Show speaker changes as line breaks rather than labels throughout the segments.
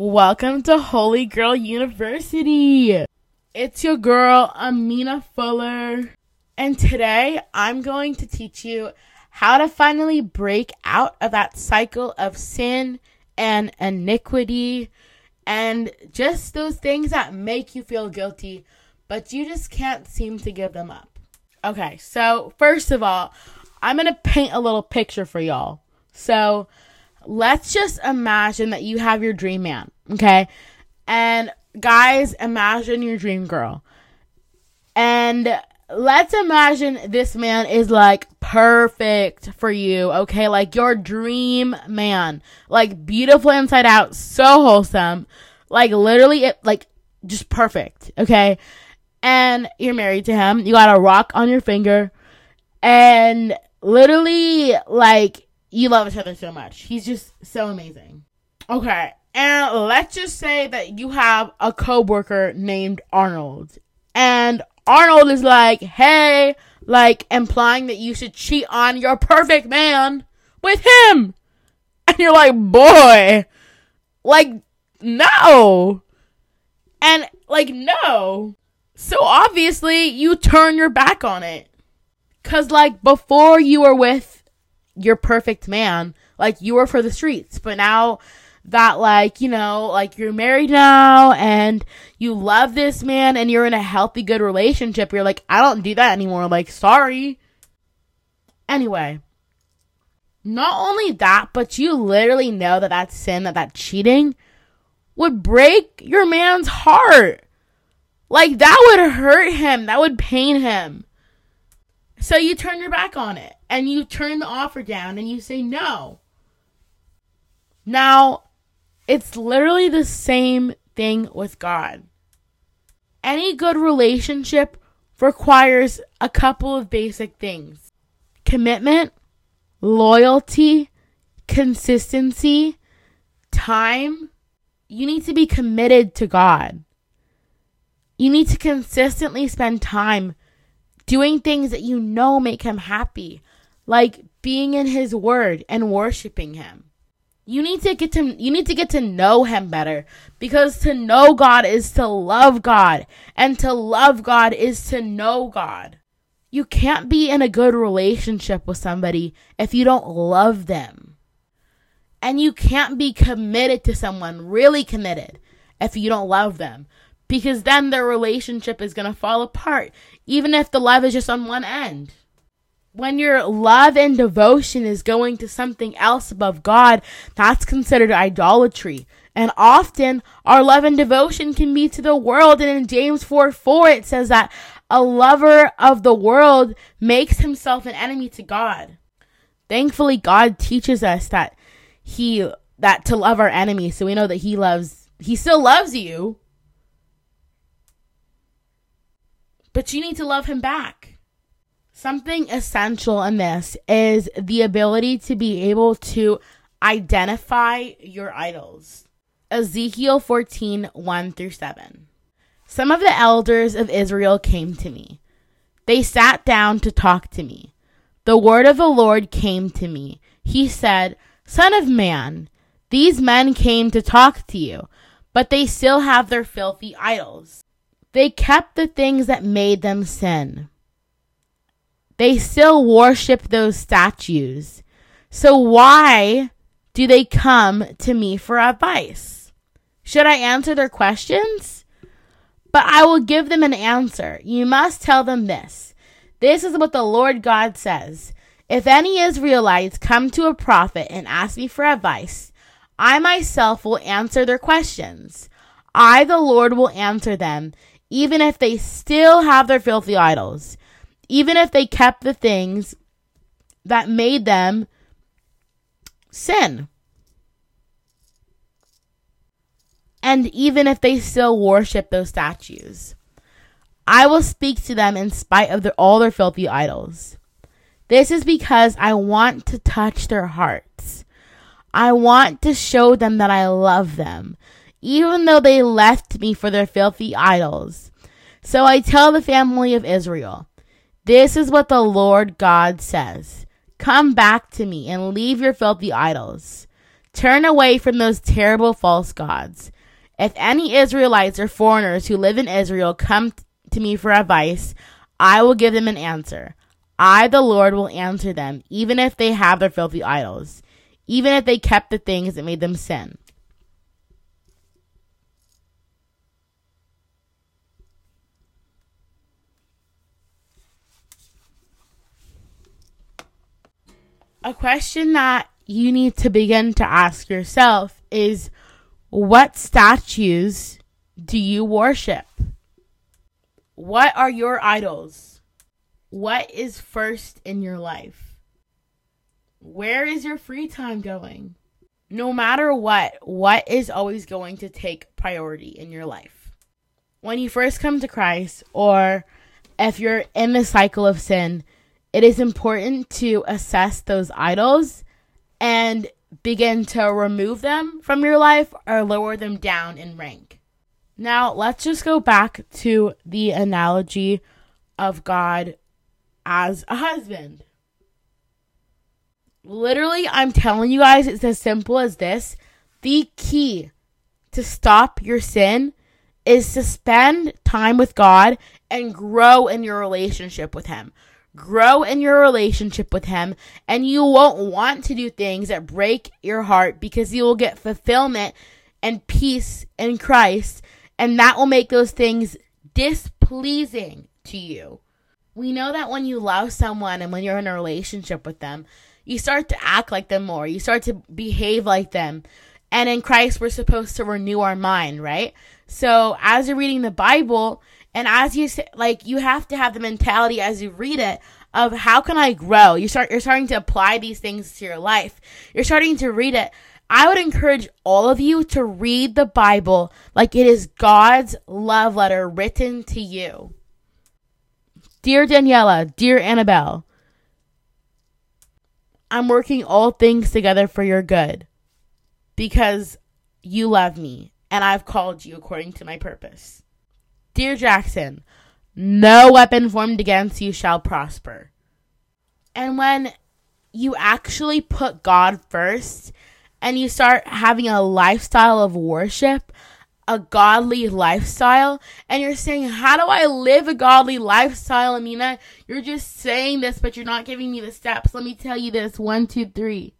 Welcome to Holy Girl University. It's your girl, Amina Fuller. And today I'm going to teach you how to finally break out of that cycle of sin and iniquity and just those things that make you feel guilty, but you just can't seem to give them up. Okay, so first of all, I'm going to paint a little picture for y'all. So let's just imagine that you have your dream man, okay? And guys, imagine your dream girl. And let's imagine this man is like perfect for you, okay? Like your dream man. Like beautiful inside out, so wholesome. Like literally it like just perfect, okay? And you're married to him. You got a rock on your finger. And literally like you love each other so much. He's just so amazing. Okay. And let's just say that you have a coworker named Arnold. And Arnold is like, hey, like implying that you should cheat on your perfect man with him. And you're like, boy, like, no. And like, no. So obviously you turn your back on it. Cause like before you were with your perfect man, like you were for the streets, but now that like, you know, like you're married now and you love this man and you're in a healthy good relationship, you're like, I don't do that anymore. Like, sorry. Anyway, not only that, but you literally know that that sin, that that cheating would break your man's heart. Like that would hurt him. That would pain him. So you turn your back on it and you turn the offer down and you say no. Now, it's literally the same thing with God. Any good relationship requires a couple of basic things commitment, loyalty, consistency, time. You need to be committed to God. You need to consistently spend time doing things that you know make Him happy, like being in His Word and worshiping Him you need to get to you need to get to know him better because to know God is to love God and to love God is to know God. You can't be in a good relationship with somebody if you don't love them. And you can't be committed to someone, really committed, if you don't love them. Because then their relationship is going to fall apart, even if the love is just on one end when your love and devotion is going to something else above God, that's considered idolatry. And often our love and devotion can be to the world. And in James 4 4, it says that a lover of the world makes himself an enemy to God. Thankfully, God teaches us that he, that to love our enemies. So we know that he loves, he still loves you. But you need to love him back. Something essential in this is the ability to be able to identify your idols. Ezekiel 14 1 through 7. Some of the elders of Israel came to me. They sat down to talk to me. The word of the Lord came to me. He said, Son of man, these men came to talk to you, but they still have their filthy idols. They kept the things that made them sin they still worship those statues. So why do they come to me for advice? Should I answer their questions? But I will give them an answer. You must tell them this. This is what the Lord God says. If any Israelites come to a prophet and ask me for advice, I myself will answer their questions. I, the Lord, will answer them, even if they still have their filthy idols even if they kept the things that made them sin. And even if they still worship those statues, I will speak to them in spite of their, all their filthy idols. This is because I want to touch their hearts. I want to show them that I love them, even though they left me for their filthy idols. So I tell the family of Israel, this is what the Lord God says Come back to me and leave your filthy idols. Turn away from those terrible false gods. If any Israelites or foreigners who live in Israel come to me for advice, I will give them an answer. I, the Lord, will answer them, even if they have their filthy idols, even if they kept the things that made them sin. A question that you need to begin to ask yourself is what statues do you worship? What are your idols? What is first in your life? Where is your free time going? No matter what, what is always going to take priority in your life? When you first come to Christ, or if you're in the cycle of sin, it is important to assess those idols and begin to remove them from your life or lower them down in rank. Now, let's just go back to the analogy of God as a husband. Literally, I'm telling you guys, it's as simple as this. The key to stop your sin is to spend time with God and grow in your relationship with Him grow in your relationship with him and you won't want to do things that break your heart because you will get fulfillment and peace in Christ and that will make those things displeasing to you. We know that when you love someone and when you're in a relationship with them, you start to act like them more. You start to behave like them. And in Christ, we're supposed to renew our mind, right? So as you're reading the Bible, and as you say, like, you have to have the mentality as you read it of how can I grow? You start, you're starting to apply these things to your life. You're starting to read it. I would encourage all of you to read the Bible like it is God's love letter written to you. Dear Daniela, dear Annabelle, I'm working all things together for your good because you love me and I've called you according to my purpose. Dear Jackson, no weapon formed against you shall prosper. And when you actually put God first and you start having a lifestyle of worship, a godly lifestyle, and you're saying, How do I live a godly lifestyle, Amina? You're just saying this, but you're not giving me the steps. Let me tell you this one, two, three.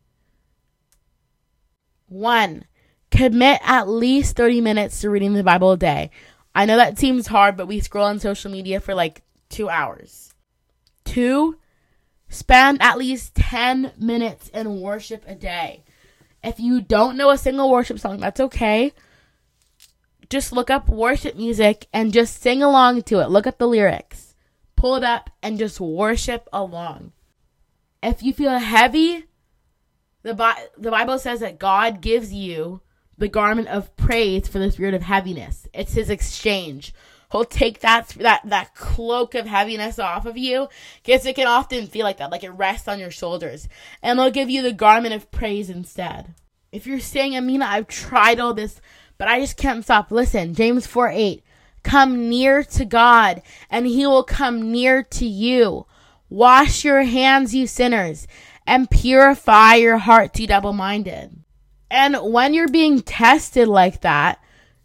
One, commit at least 30 minutes to reading the Bible a day. I know that seems hard, but we scroll on social media for like two hours. Two, spend at least 10 minutes in worship a day. If you don't know a single worship song, that's okay. Just look up worship music and just sing along to it. Look up the lyrics. Pull it up and just worship along. If you feel heavy, the, Bi- the Bible says that God gives you the garment of praise for the spirit of heaviness. It's his exchange. He'll take that that that cloak of heaviness off of you because it can often feel like that, like it rests on your shoulders, and he'll give you the garment of praise instead. If you're saying, Amina, I've tried all this, but I just can't stop. Listen, James four eight, come near to God, and He will come near to you. Wash your hands, you sinners, and purify your hearts, you double minded. And when you're being tested like that,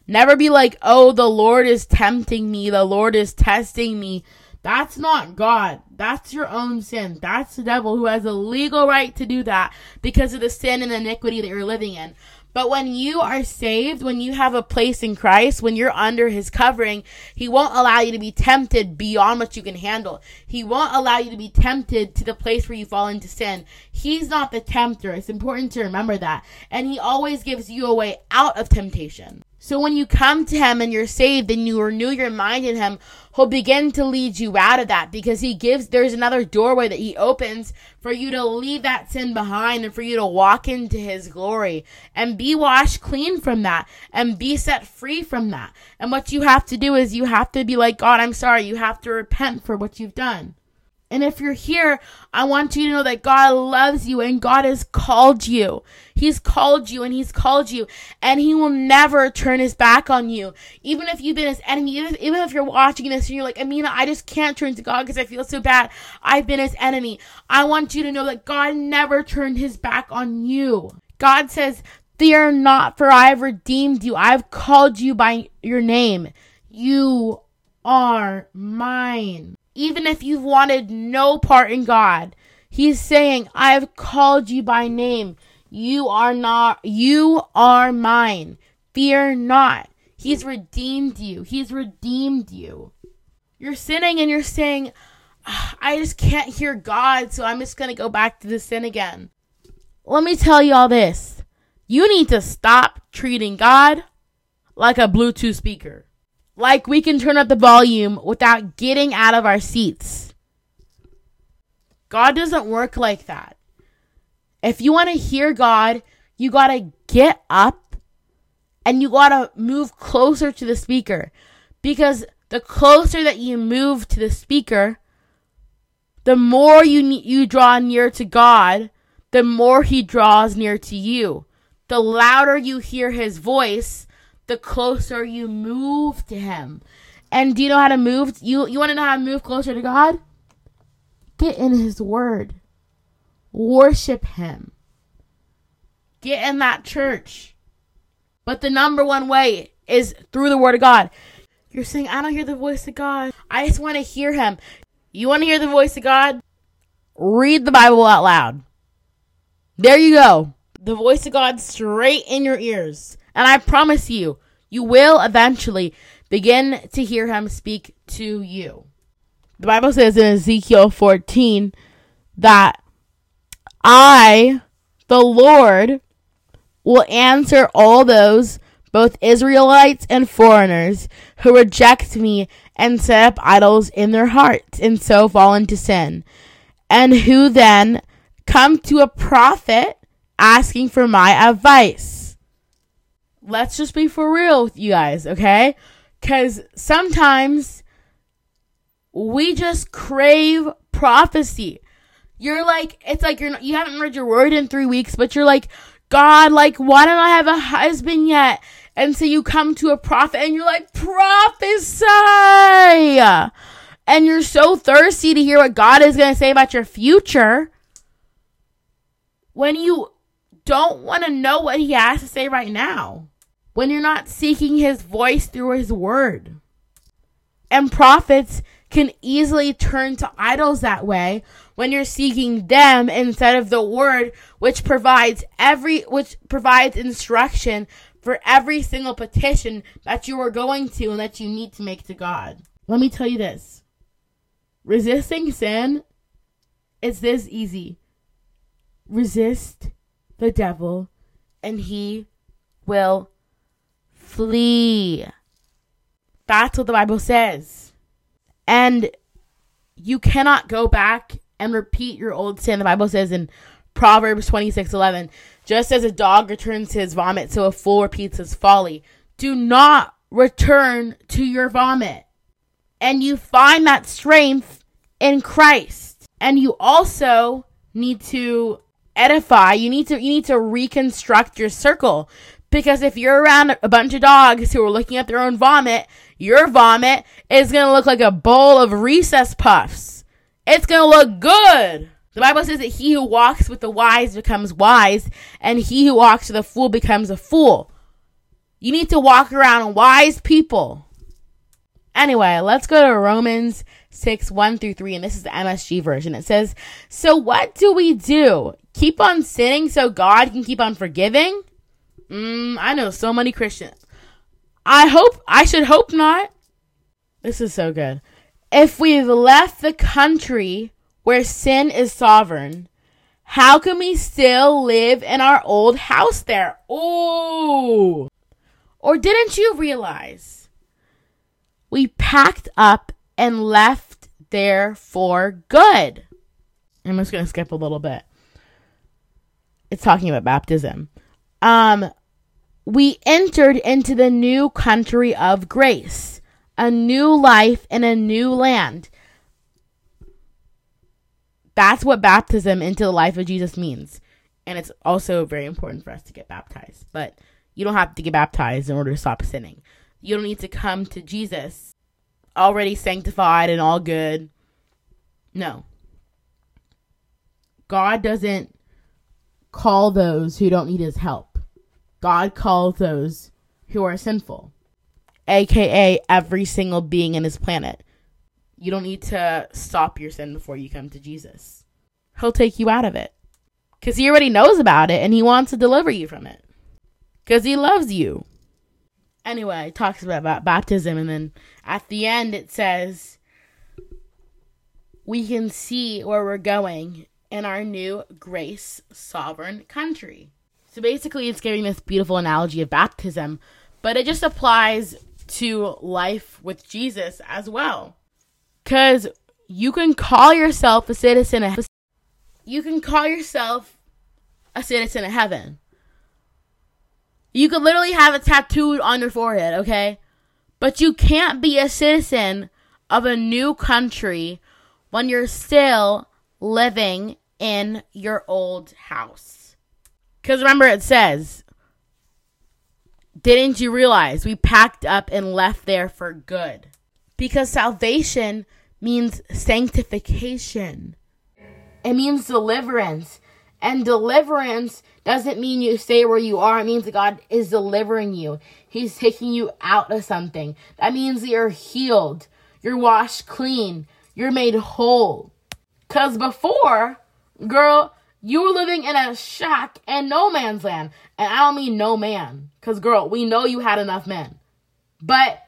never be like, oh, the Lord is tempting me, the Lord is testing me. That's not God. That's your own sin. That's the devil who has a legal right to do that because of the sin and iniquity that you're living in. But when you are saved, when you have a place in Christ, when you're under his covering, he won't allow you to be tempted beyond what you can handle. He won't allow you to be tempted to the place where you fall into sin. He's not the tempter. It's important to remember that. And he always gives you a way out of temptation. So when you come to him and you're saved and you renew your mind in him, he'll begin to lead you out of that because he gives, there's another doorway that he opens for you to leave that sin behind and for you to walk into his glory and be washed clean from that and be set free from that. And what you have to do is you have to be like, God, I'm sorry. You have to repent for what you've done. And if you're here, I want you to know that God loves you and God has called you. He's called you and He's called you and He will never turn His back on you. Even if you've been His enemy, even if, even if you're watching this and you're like, Amina, I just can't turn to God because I feel so bad. I've been His enemy. I want you to know that God never turned His back on you. God says, Fear not, for I have redeemed you. I have called you by your name. You are mine. Even if you've wanted no part in God, He's saying, I have called you by name. You are not, you are mine. Fear not. He's redeemed you. He's redeemed you. You're sinning and you're saying, ah, I just can't hear God, so I'm just going to go back to the sin again. Let me tell you all this. You need to stop treating God like a Bluetooth speaker. Like we can turn up the volume without getting out of our seats. God doesn't work like that. If you want to hear God, you got to get up and you got to move closer to the speaker. Because the closer that you move to the speaker, the more you you draw near to God, the more he draws near to you. The louder you hear his voice, the closer you move to him. And do you know how to move? You you want to know how to move closer to God? Get in his word. Worship him. Get in that church. But the number one way is through the word of God. You're saying, I don't hear the voice of God. I just want to hear him. You want to hear the voice of God? Read the Bible out loud. There you go. The voice of God straight in your ears. And I promise you, you will eventually begin to hear him speak to you. The Bible says in Ezekiel 14 that I, the Lord, will answer all those, both Israelites and foreigners, who reject me and set up idols in their hearts and so fall into sin, and who then come to a prophet asking for my advice let's just be for real with you guys, okay? Because sometimes we just crave prophecy. You're like, it's like you're not, you haven't read your word in three weeks, but you're like, God, like, why don't I have a husband yet? And so you come to a prophet and you're like, prophesy! And you're so thirsty to hear what God is going to say about your future. When you don't want to know what he has to say right now when you're not seeking his voice through his word. And prophets can easily turn to idols that way when you're seeking them instead of the word which provides every which provides instruction for every single petition that you are going to and that you need to make to God. Let me tell you this. Resisting sin is this easy. Resist the devil and he will flee. That's what the Bible says. And you cannot go back and repeat your old sin. The Bible says in Proverbs 26 11, just as a dog returns to his vomit, so a fool repeats his folly. Do not return to your vomit. And you find that strength in Christ. And you also need to edify. You need to you need to reconstruct your circle because if you're around a bunch of dogs who are looking at their own vomit, your vomit is going to look like a bowl of Reese's Puffs. It's going to look good. The Bible says that he who walks with the wise becomes wise, and he who walks with a fool becomes a fool. You need to walk around wise people. Anyway, let's go to Romans 6 1 through 3, and this is the MSG version. It says, So what do we do? Keep on sinning so God can keep on forgiving? Mm, I know so many Christians. I hope, I should hope not. This is so good. If we've left the country where sin is sovereign, how can we still live in our old house there? Oh! Or didn't you realize we packed up and left there for good? I'm just going to skip a little bit. It's talking about baptism. Um, we entered into the new country of grace, a new life in a new land. That's what baptism into the life of Jesus means. And it's also very important for us to get baptized. But you don't have to get baptized in order to stop sinning. You don't need to come to Jesus already sanctified and all good. No. God doesn't call those who don't need his help. God calls those who are sinful, aka every single being in his planet. You don't need to stop your sin before you come to Jesus. He'll take you out of it. Because he already knows about it and he wants to deliver you from it. Because he loves you. Anyway, it talks about, about baptism and then at the end it says, we can see where we're going in our new grace sovereign country. So basically, it's giving this beautiful analogy of baptism, but it just applies to life with Jesus as well. Because you can call yourself a citizen of you can call yourself a citizen of heaven. You could literally have it tattooed on your forehead, okay? But you can't be a citizen of a new country when you're still living in your old house. Because remember, it says, Didn't you realize we packed up and left there for good? Because salvation means sanctification, it means deliverance. And deliverance doesn't mean you stay where you are. It means that God is delivering you. He's taking you out of something. That means that you're healed. You're washed clean. You're made whole. Because before, girl, you were living in a shack and no man's land. And I don't mean no man. Because, girl, we know you had enough men. But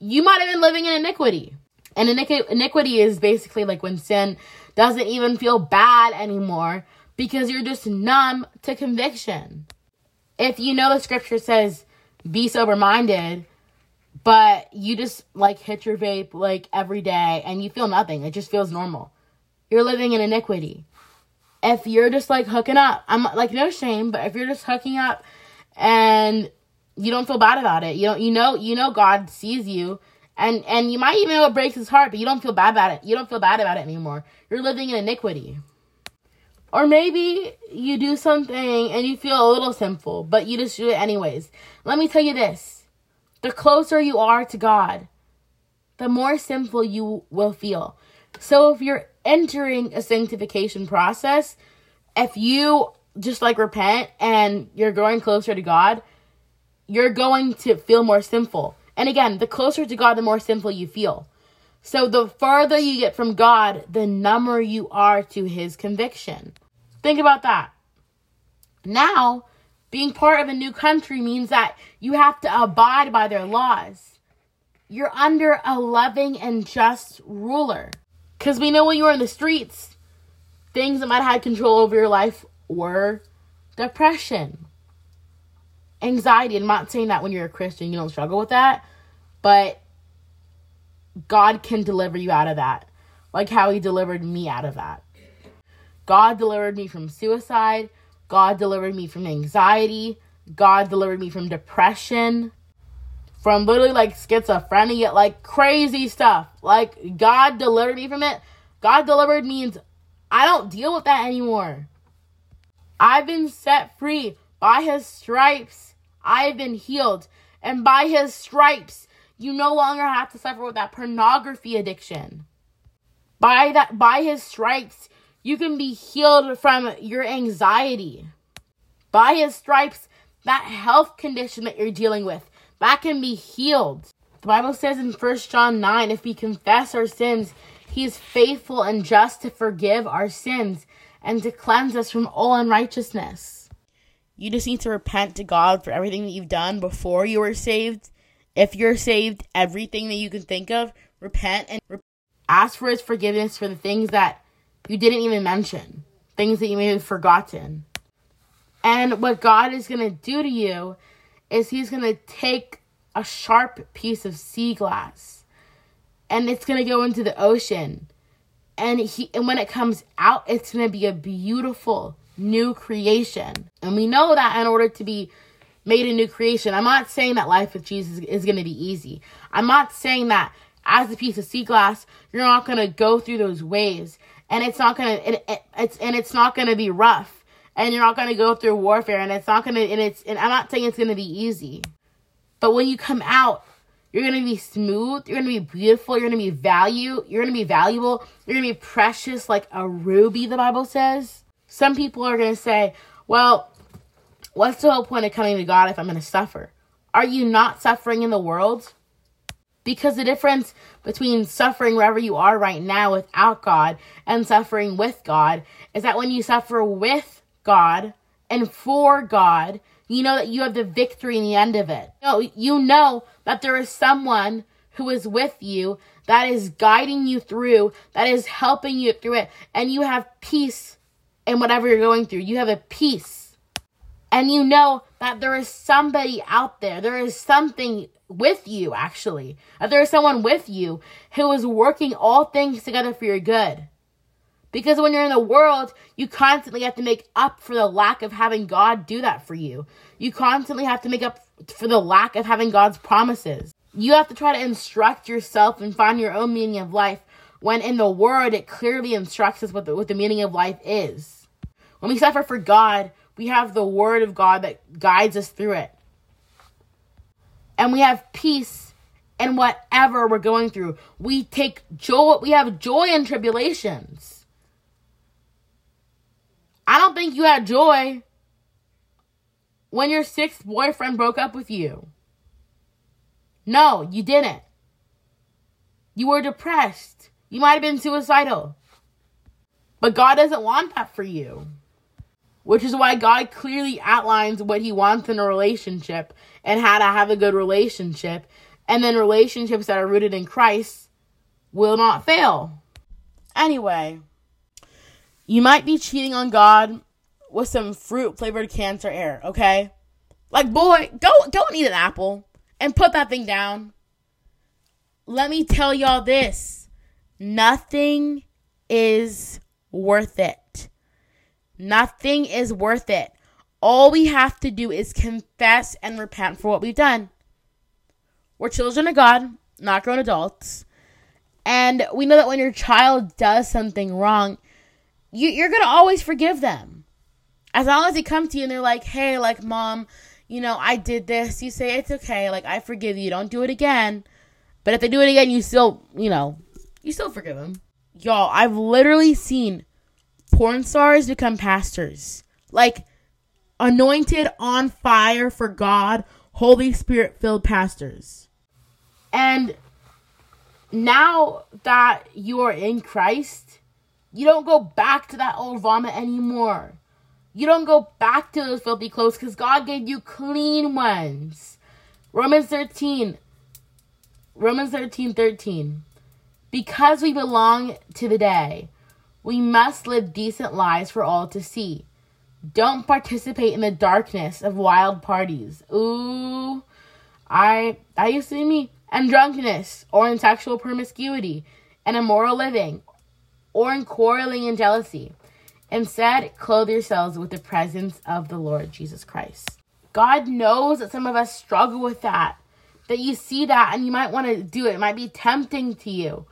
you might have been living in iniquity. And iniquity is basically like when sin doesn't even feel bad anymore because you're just numb to conviction. If you know the scripture says, be sober minded, but you just like hit your vape like every day and you feel nothing, it just feels normal. You're living in iniquity. If you're just like hooking up, I'm like no shame, but if you're just hooking up and you don't feel bad about it, you don't you know you know God sees you and and you might even know it breaks his heart, but you don't feel bad about it. You don't feel bad about it anymore. You're living in iniquity. Or maybe you do something and you feel a little sinful, but you just do it anyways. Let me tell you this the closer you are to God, the more sinful you will feel. So if you're entering a sanctification process, if you just like repent and you're growing closer to God, you're going to feel more sinful. And again, the closer to God, the more sinful you feel. So the farther you get from God, the number you are to his conviction. Think about that. Now, being part of a new country means that you have to abide by their laws. You're under a loving and just ruler. Because we know when you were in the streets, things that might have had control over your life were depression, anxiety. I'm not saying that when you're a Christian you don't struggle with that, but God can deliver you out of that, like how He delivered me out of that. God delivered me from suicide. God delivered me from anxiety. God delivered me from depression. From literally like schizophrenia, like crazy stuff. Like God delivered me from it. God delivered means I don't deal with that anymore. I've been set free by his stripes. I've been healed. And by his stripes, you no longer have to suffer with that pornography addiction. By that by his stripes, you can be healed from your anxiety. By his stripes, that health condition that you're dealing with, that can be healed. The Bible says in 1 John 9, if we confess our sins, he is faithful and just to forgive our sins and to cleanse us from all unrighteousness. You just need to repent to God for everything that you've done before you were saved. If you're saved, everything that you can think of, repent and re- ask for his forgiveness for the things that you didn't even mention, things that you may have forgotten. And what God is going to do to you is He's going to take a sharp piece of sea glass and it's going to go into the ocean. And he and when it comes out, it's going to be a beautiful new creation. And we know that in order to be made a new creation, I'm not saying that life with Jesus is going to be easy. I'm not saying that as a piece of sea glass, you're not going to go through those waves and it's not gonna it, it, it's and it's not gonna be rough and you're not gonna go through warfare and it's not gonna and it's and I'm not saying it's gonna be easy. But when you come out, you're gonna be smooth, you're gonna be beautiful, you're gonna be value, you're gonna be valuable, you're gonna be precious like a ruby, the Bible says. Some people are gonna say, Well, what's the whole point of coming to God if I'm going to suffer? Are you not suffering in the world? Because the difference between suffering wherever you are right now without God and suffering with God is that when you suffer with God and for God, you know that you have the victory in the end of it. You know, you know that there is someone who is with you, that is guiding you through, that is helping you through it, and you have peace in whatever you're going through. You have a peace. And you know that there is somebody out there, there is something with you, actually, that there is someone with you who is working all things together for your good. Because when you're in the world, you constantly have to make up for the lack of having God do that for you. You constantly have to make up for the lack of having God's promises. You have to try to instruct yourself and find your own meaning of life when in the word it clearly instructs us what the, what the meaning of life is. When we suffer for God, we have the word of God that guides us through it. And we have peace in whatever we're going through. We take joy, we have joy in tribulations. I don't think you had joy when your sixth boyfriend broke up with you. No, you didn't. You were depressed. You might have been suicidal. But God doesn't want that for you. Which is why God clearly outlines what He wants in a relationship and how to have a good relationship. And then relationships that are rooted in Christ will not fail. Anyway, you might be cheating on God with some fruit flavored cancer air, okay? Like, boy, go go and eat an apple and put that thing down. Let me tell y'all this nothing is worth it. Nothing is worth it. All we have to do is confess and repent for what we've done. We're children of God, not grown adults. And we know that when your child does something wrong, you, you're going to always forgive them. As long as they come to you and they're like, hey, like, mom, you know, I did this. You say, it's okay. Like, I forgive you. Don't do it again. But if they do it again, you still, you know, you still forgive them. Y'all, I've literally seen porn stars become pastors. Like, anointed on fire for God, Holy Spirit filled pastors. And now that you are in Christ, you don't go back to that old vomit anymore. You don't go back to those filthy clothes because God gave you clean ones. Romans 13. Romans 13 13. Because we belong to the day, we must live decent lives for all to see. Don't participate in the darkness of wild parties. Ooh, I I used to be me. And drunkenness, or in sexual promiscuity, and immoral living, or in quarreling and jealousy. Instead, clothe yourselves with the presence of the Lord Jesus Christ. God knows that some of us struggle with that. That you see that and you might want to do it. It might be tempting to you.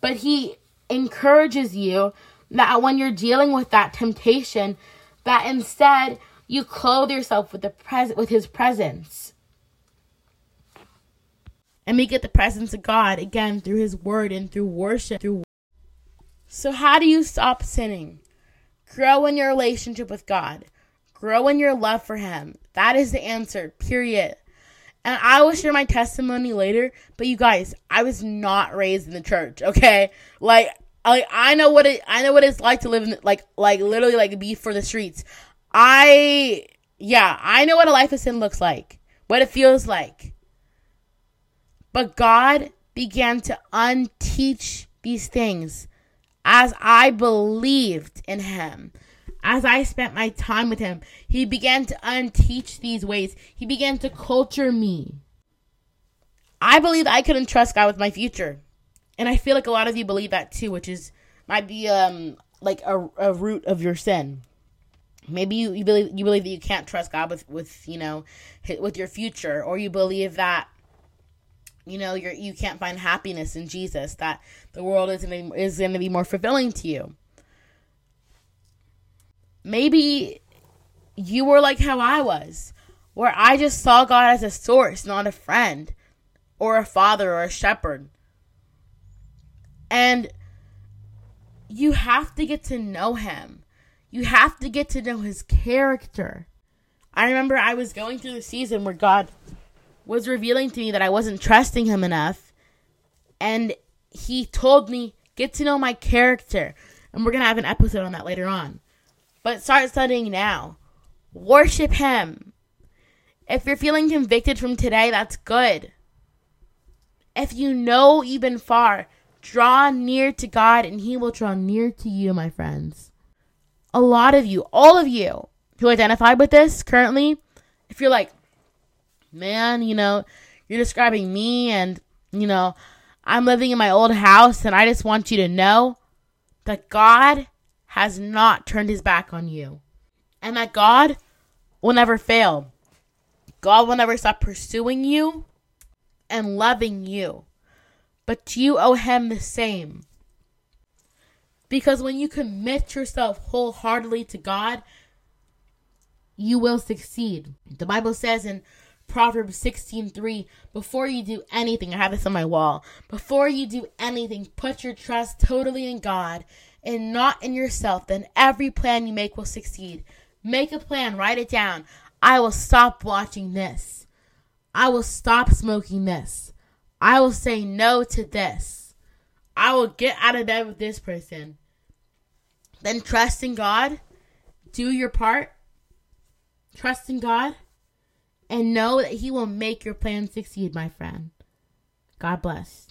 But He encourages you that when you're dealing with that temptation, that instead you clothe yourself with the pres- with his presence. And we get the presence of God again through his word and through worship through So how do you stop sinning? Grow in your relationship with God. Grow in your love for him. That is the answer. Period. And I will share my testimony later, but you guys, I was not raised in the church, okay? Like like I know what it I know what it's like to live in like like literally like be for the streets. I yeah, I know what a life of sin looks like. What it feels like. But God began to unteach these things as I believed in him. As I spent my time with him, he began to unteach these ways. He began to culture me. I believed I couldn't trust God with my future. And I feel like a lot of you believe that too, which is might be um like a, a root of your sin. Maybe you, you believe you believe that you can't trust God with with you know with your future, or you believe that you know you're you can't find happiness in Jesus. That the world is is going to be more fulfilling to you. Maybe you were like how I was, where I just saw God as a source, not a friend, or a father, or a shepherd. And you have to get to know him. You have to get to know his character. I remember I was going through the season where God was revealing to me that I wasn't trusting Him enough. And He told me, get to know my character. And we're going to have an episode on that later on. But start studying now. Worship Him. If you're feeling convicted from today, that's good. If you know you've been far, draw near to God and He will draw near to you, my friends. A lot of you, all of you who identify with this currently, if you're like, man, you know, you're describing me and, you know, I'm living in my old house and I just want you to know that God has not turned his back on you and that God will never fail. God will never stop pursuing you and loving you. But you owe him the same. Because when you commit yourself wholeheartedly to God, you will succeed. The Bible says in Proverbs 16:3, before you do anything, I have this on my wall. Before you do anything, put your trust totally in God and not in yourself. Then every plan you make will succeed. Make a plan, write it down. I will stop watching this. I will stop smoking this. I will say no to this. I will get out of bed with this person. Then trust in God. Do your part. Trust in God and know that He will make your plan succeed, my friend. God bless.